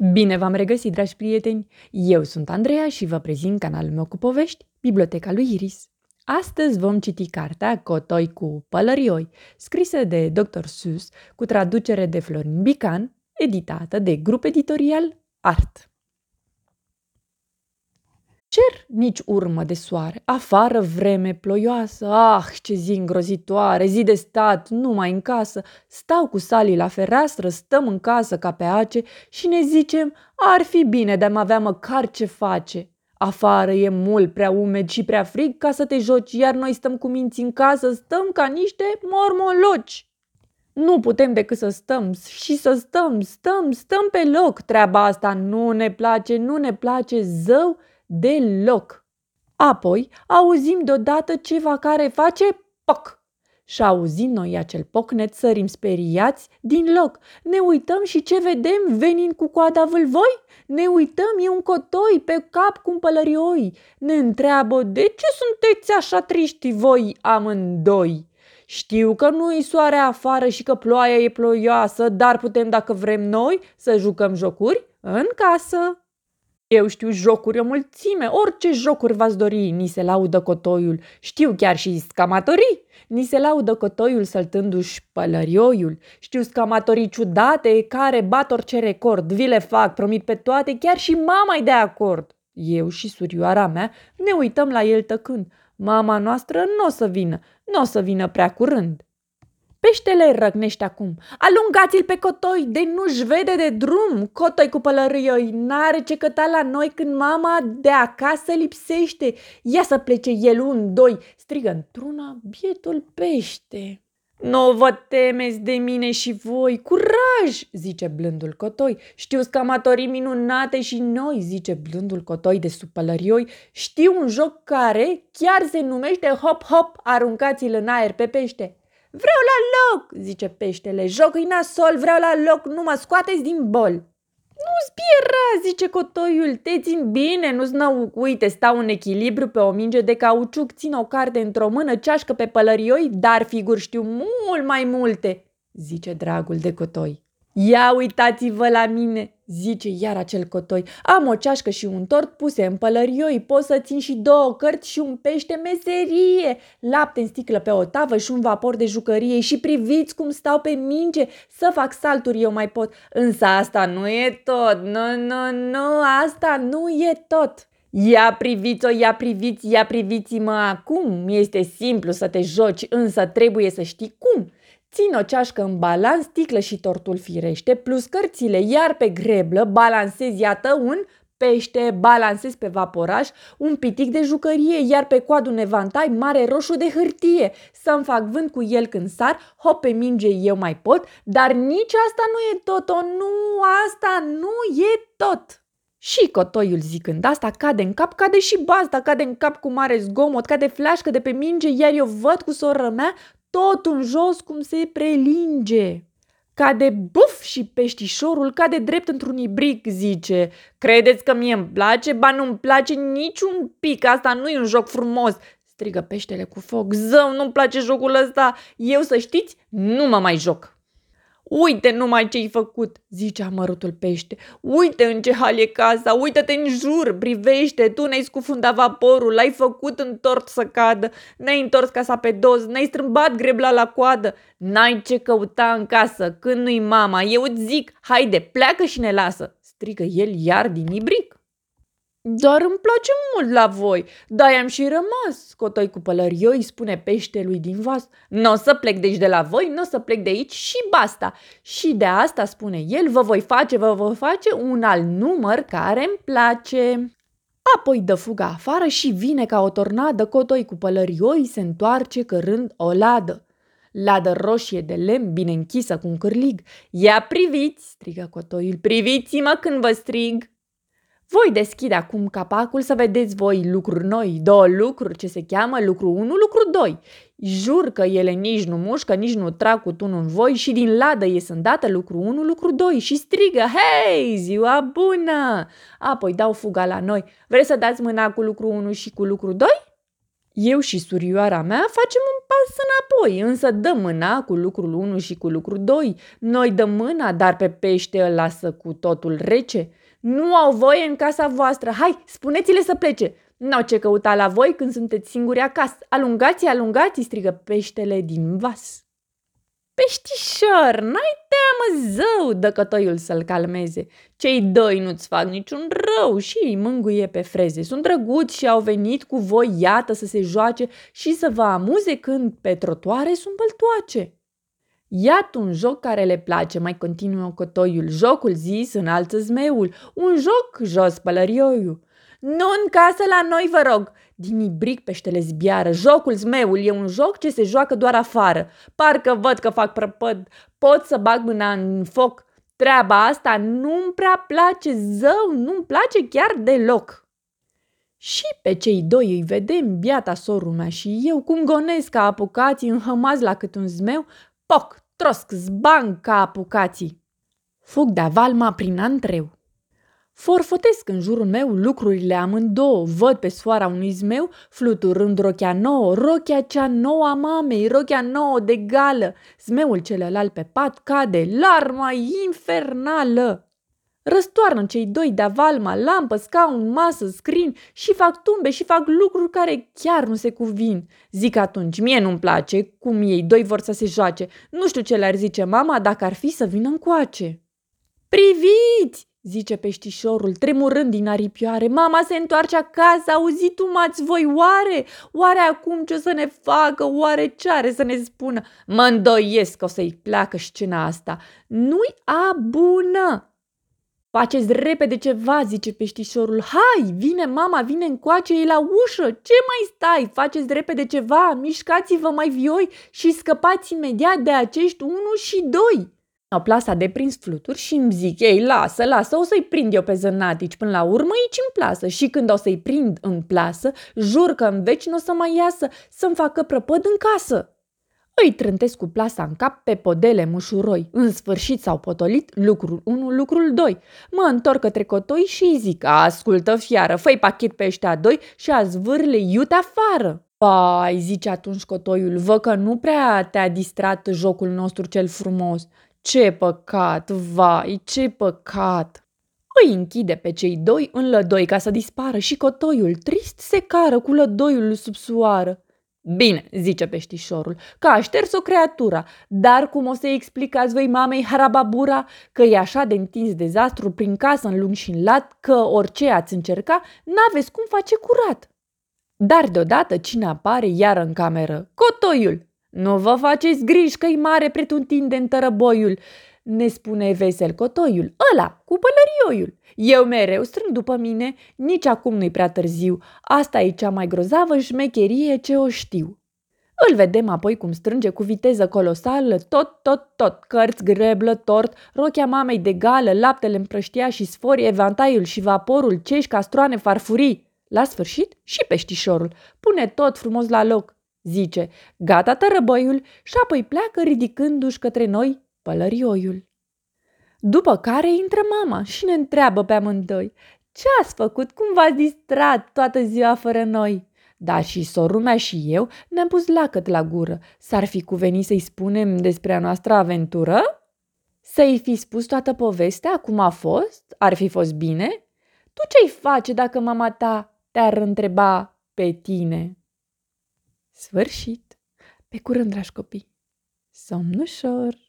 Bine v-am regăsit, dragi prieteni! Eu sunt Andreea și vă prezint canalul meu cu povești, Biblioteca lui Iris. Astăzi vom citi cartea Cotoi cu pălărioi, scrisă de Dr. Sus, cu traducere de Florin Bican, editată de grup editorial Art cer nici urmă de soare, afară vreme ploioasă, ah, ce zi îngrozitoare, zi de stat, numai în casă, stau cu salii la fereastră, stăm în casă ca pe ace și ne zicem, ar fi bine de-am avea măcar ce face. Afară e mult prea umed și prea frig ca să te joci, iar noi stăm cu minți în casă, stăm ca niște mormoloci. Nu putem decât să stăm și să stăm, stăm, stăm pe loc. Treaba asta nu ne place, nu ne place zău deloc. Apoi auzim deodată ceva care face poc. Și auzim noi acel pocnet, sărim speriați din loc. Ne uităm și ce vedem venind cu coada vâlvoi? Ne uităm, e un cotoi pe cap cu un pălărioi. Ne întreabă, de ce sunteți așa triști voi amândoi? Știu că nu-i soare afară și că ploaia e ploioasă, dar putem, dacă vrem noi, să jucăm jocuri în casă. Eu știu jocuri o mulțime, orice jocuri v-ați dori, ni se laudă cotoiul. Știu chiar și scamatorii, ni se laudă cotoiul săltându-și pălărioiul. Știu scamatorii ciudate care bat orice record, vi le fac, promit pe toate, chiar și mama de acord. Eu și surioara mea ne uităm la el tăcând. Mama noastră nu o să vină, nu o să vină prea curând. Peștele răgnește acum. Alungați-l pe cotoi, de nu-și vede de drum. Cotoi cu pălărioi, n-are ce căta la noi când mama de acasă lipsește. Ia să plece el un, doi, strigă într-una bietul pește. Nu vă temeți de mine și voi, curaj, zice blândul cotoi. Știu scamatorii minunate și noi, zice blândul cotoi de sub pălărioi. Știu un joc care chiar se numește hop-hop, aruncați-l în aer pe pește. Vreau la loc, zice peștele, joc nasol, vreau la loc, nu mă scoateți din bol. Nu-ți biera, zice cotoiul, te țin bine, nu-ți nău, uite, stau în echilibru pe o minge de cauciuc, țin o carte într-o mână, ceașcă pe pălărioi, dar figuri știu mult mai multe, zice dragul de cotoi. Ia uitați-vă la mine, zice iar acel cotoi. Am o ceașcă și un tort puse în pălărioi, pot să țin și două cărți și un pește meserie, lapte în sticlă pe o tavă și un vapor de jucărie și priviți cum stau pe minge, să fac salturi eu mai pot. Însă asta nu e tot, nu, nu, nu, asta nu e tot. Ia priviți-o, ia priviți, ia priviți-mă acum. Este simplu să te joci, însă trebuie să știi cum. Țin o ceașcă în balans, sticlă și tortul firește, plus cărțile, iar pe greblă balansez, iată, un pește, balansez pe vaporaș, un pitic de jucărie, iar pe coadă un evantai mare roșu de hârtie. Să-mi fac vânt cu el când sar, hop pe minge eu mai pot, dar nici asta nu e tot, o nu, asta nu e tot. Și cotoiul zicând asta cade în cap, cade și bazda, cade în cap cu mare zgomot, cade flașcă de pe minge, iar eu văd cu sora mea tot în jos cum se prelinge. Cade buf și peștișorul cade drept într-un ibric, zice. Credeți că mie îmi place? Ba nu-mi place niciun pic, asta nu e un joc frumos. Strigă peștele cu foc. Zău, nu-mi place jocul ăsta. Eu, să știți, nu mă mai joc. Uite numai ce-ai făcut, zice amărutul pește. Uite în ce hal e casa, uită-te în jur, privește, tu ne-ai scufundat vaporul, l-ai făcut întors să cadă, ne-ai întors casa pe dos, ne-ai strâmbat grebla la coadă, n-ai ce căuta în casă, când nu-i mama, eu îți zic, haide, pleacă și ne lasă, strigă el iar din ibric. Dar îmi place mult la voi, dar am și rămas, cotoi cu pălărioi îi spune peștelui din vas. Nu o să plec deci de la voi, nu o să plec de aici și basta. Și de asta, spune el, vă voi face, vă voi face un alt număr care îmi place. Apoi dă fuga afară și vine ca o tornadă, cotoi cu pălărioi se întoarce cărând o ladă. Ladă roșie de lemn bine închisă cu un cârlig. Ia priviți, strigă cotoiul, priviți-mă când vă strig. Voi deschide acum capacul să vedeți voi lucruri noi, două lucruri ce se cheamă lucru 1, lucru 2. Jur că ele nici nu mușcă, nici nu trag cu tunul în voi și din ladă ies îndată lucru 1, lucru 2 și strigă, hei, ziua bună! Apoi dau fuga la noi. Vreți să dați mâna cu lucru 1 și cu lucru 2? Eu și surioara mea facem un pas înapoi, însă dă mâna cu lucrul 1 și cu lucrul 2. Noi dăm mâna, dar pe pește îl lasă cu totul rece. Nu au voie în casa voastră. Hai, spuneți-le să plece. N-au ce căuta la voi când sunteți singuri acasă. Alungați, alungați, strigă peștele din vas. Peștișor, n-ai teamă zău, dă cătoiul să-l calmeze. Cei doi nu-ți fac niciun rău și îi mângâie pe freze. Sunt drăguți și au venit cu voi, iată, să se joace și să vă amuze când pe trotuare sunt băltoace. Iată un joc care le place, mai continuă cotoiul. Jocul zis înalță zmeul. Un joc jos pălărioiul. Nu în casă la noi, vă rog, Dimibric peștele zbiară. Jocul zmeul e un joc ce se joacă doar afară. Parcă văd că fac prăpăd. Pot să bag mâna în foc. Treaba asta nu-mi prea place zău, nu-mi place chiar deloc. Și pe cei doi îi vedem, biata sorul mea și eu, cum gonesc ca apucații înhămați la cât un zmeu, poc, trosc, zbang ca apucații. Fug de valma prin antreu. Forfotesc în jurul meu lucrurile amândouă, văd pe soara unui zmeu fluturând rochea nouă, rochea cea nouă a mamei, rochea nouă de gală. Zmeul celălalt pe pat cade, larma infernală. Răstoarnă cei doi de valma, lampă, scaun, masă, scrin și fac tumbe și fac lucruri care chiar nu se cuvin. Zic atunci, mie nu-mi place cum ei doi vor să se joace. Nu știu ce le-ar zice mama dacă ar fi să vină încoace. Priviți! zice peștișorul, tremurând din aripioare. Mama se întoarce acasă, auzit tu mați voi oare? Oare acum ce o să ne facă? Oare ce are să ne spună? Mă îndoiesc că o să-i placă scena asta. Nu-i a bună! Faceți repede ceva, zice peștișorul. Hai, vine mama, vine încoace, e la ușă. Ce mai stai? Faceți repede ceva, mișcați-vă mai vioi și scăpați imediat de acești unu și doi. Au plasa de prins fluturi și îmi zic, ei, lasă, lasă, o să-i prind eu pe zănatici până la urmă aici în plasă și când o să-i prind în plasă, jur că în veci nu o să mai iasă să-mi facă prăpăd în casă. Îi trântesc cu plasa în cap pe podele mușuroi. În sfârșit s-au potolit lucrul 1, lucrul 2. Mă întorc către cotoi și îi zic, ascultă fiară, fă pachet pe ăștia doi și a zvârle iute afară. Pai, zice atunci cotoiul, vă că nu prea te-a distrat jocul nostru cel frumos. Ce păcat, vai, ce păcat! Îi închide pe cei doi în lădoi ca să dispară și cotoiul trist se cară cu lădoiul sub soară. Bine, zice peștișorul, că a șters o creatură, dar cum o să-i explicați voi mamei Harababura că e așa de întins dezastru prin casă în lung și în lat că orice ați încerca, n-aveți cum face curat. Dar deodată cine apare iar în cameră? Cotoiul! Nu vă faceți griji că-i mare pretutinde tărăboiul, ne spune vesel cotoiul, ăla, cu pălărioiul. Eu mereu strâng după mine, nici acum nu-i prea târziu. Asta e cea mai grozavă șmecherie ce o știu. Îl vedem apoi cum strânge cu viteză colosală tot, tot, tot, cărți, greblă, tort, rochea mamei de gală, laptele împrăștia și sfori, evantaiul și vaporul, cești, castroane, farfurii. La sfârșit și peștișorul. Pune tot frumos la loc zice, gata tărăbăiul și apoi pleacă ridicându-și către noi pălărioiul. După care intră mama și ne întreabă pe amândoi, ce ați făcut, cum v-ați distrat toată ziua fără noi? Dar și sorul mea și eu ne-am pus lacăt la gură. S-ar fi cuvenit să-i spunem despre a noastră aventură? Să-i fi spus toată povestea, cum a fost? Ar fi fost bine? Tu ce-i face dacă mama ta te-ar întreba pe tine? Sfârșit! Pe curând, dragi copii! Somn ușor!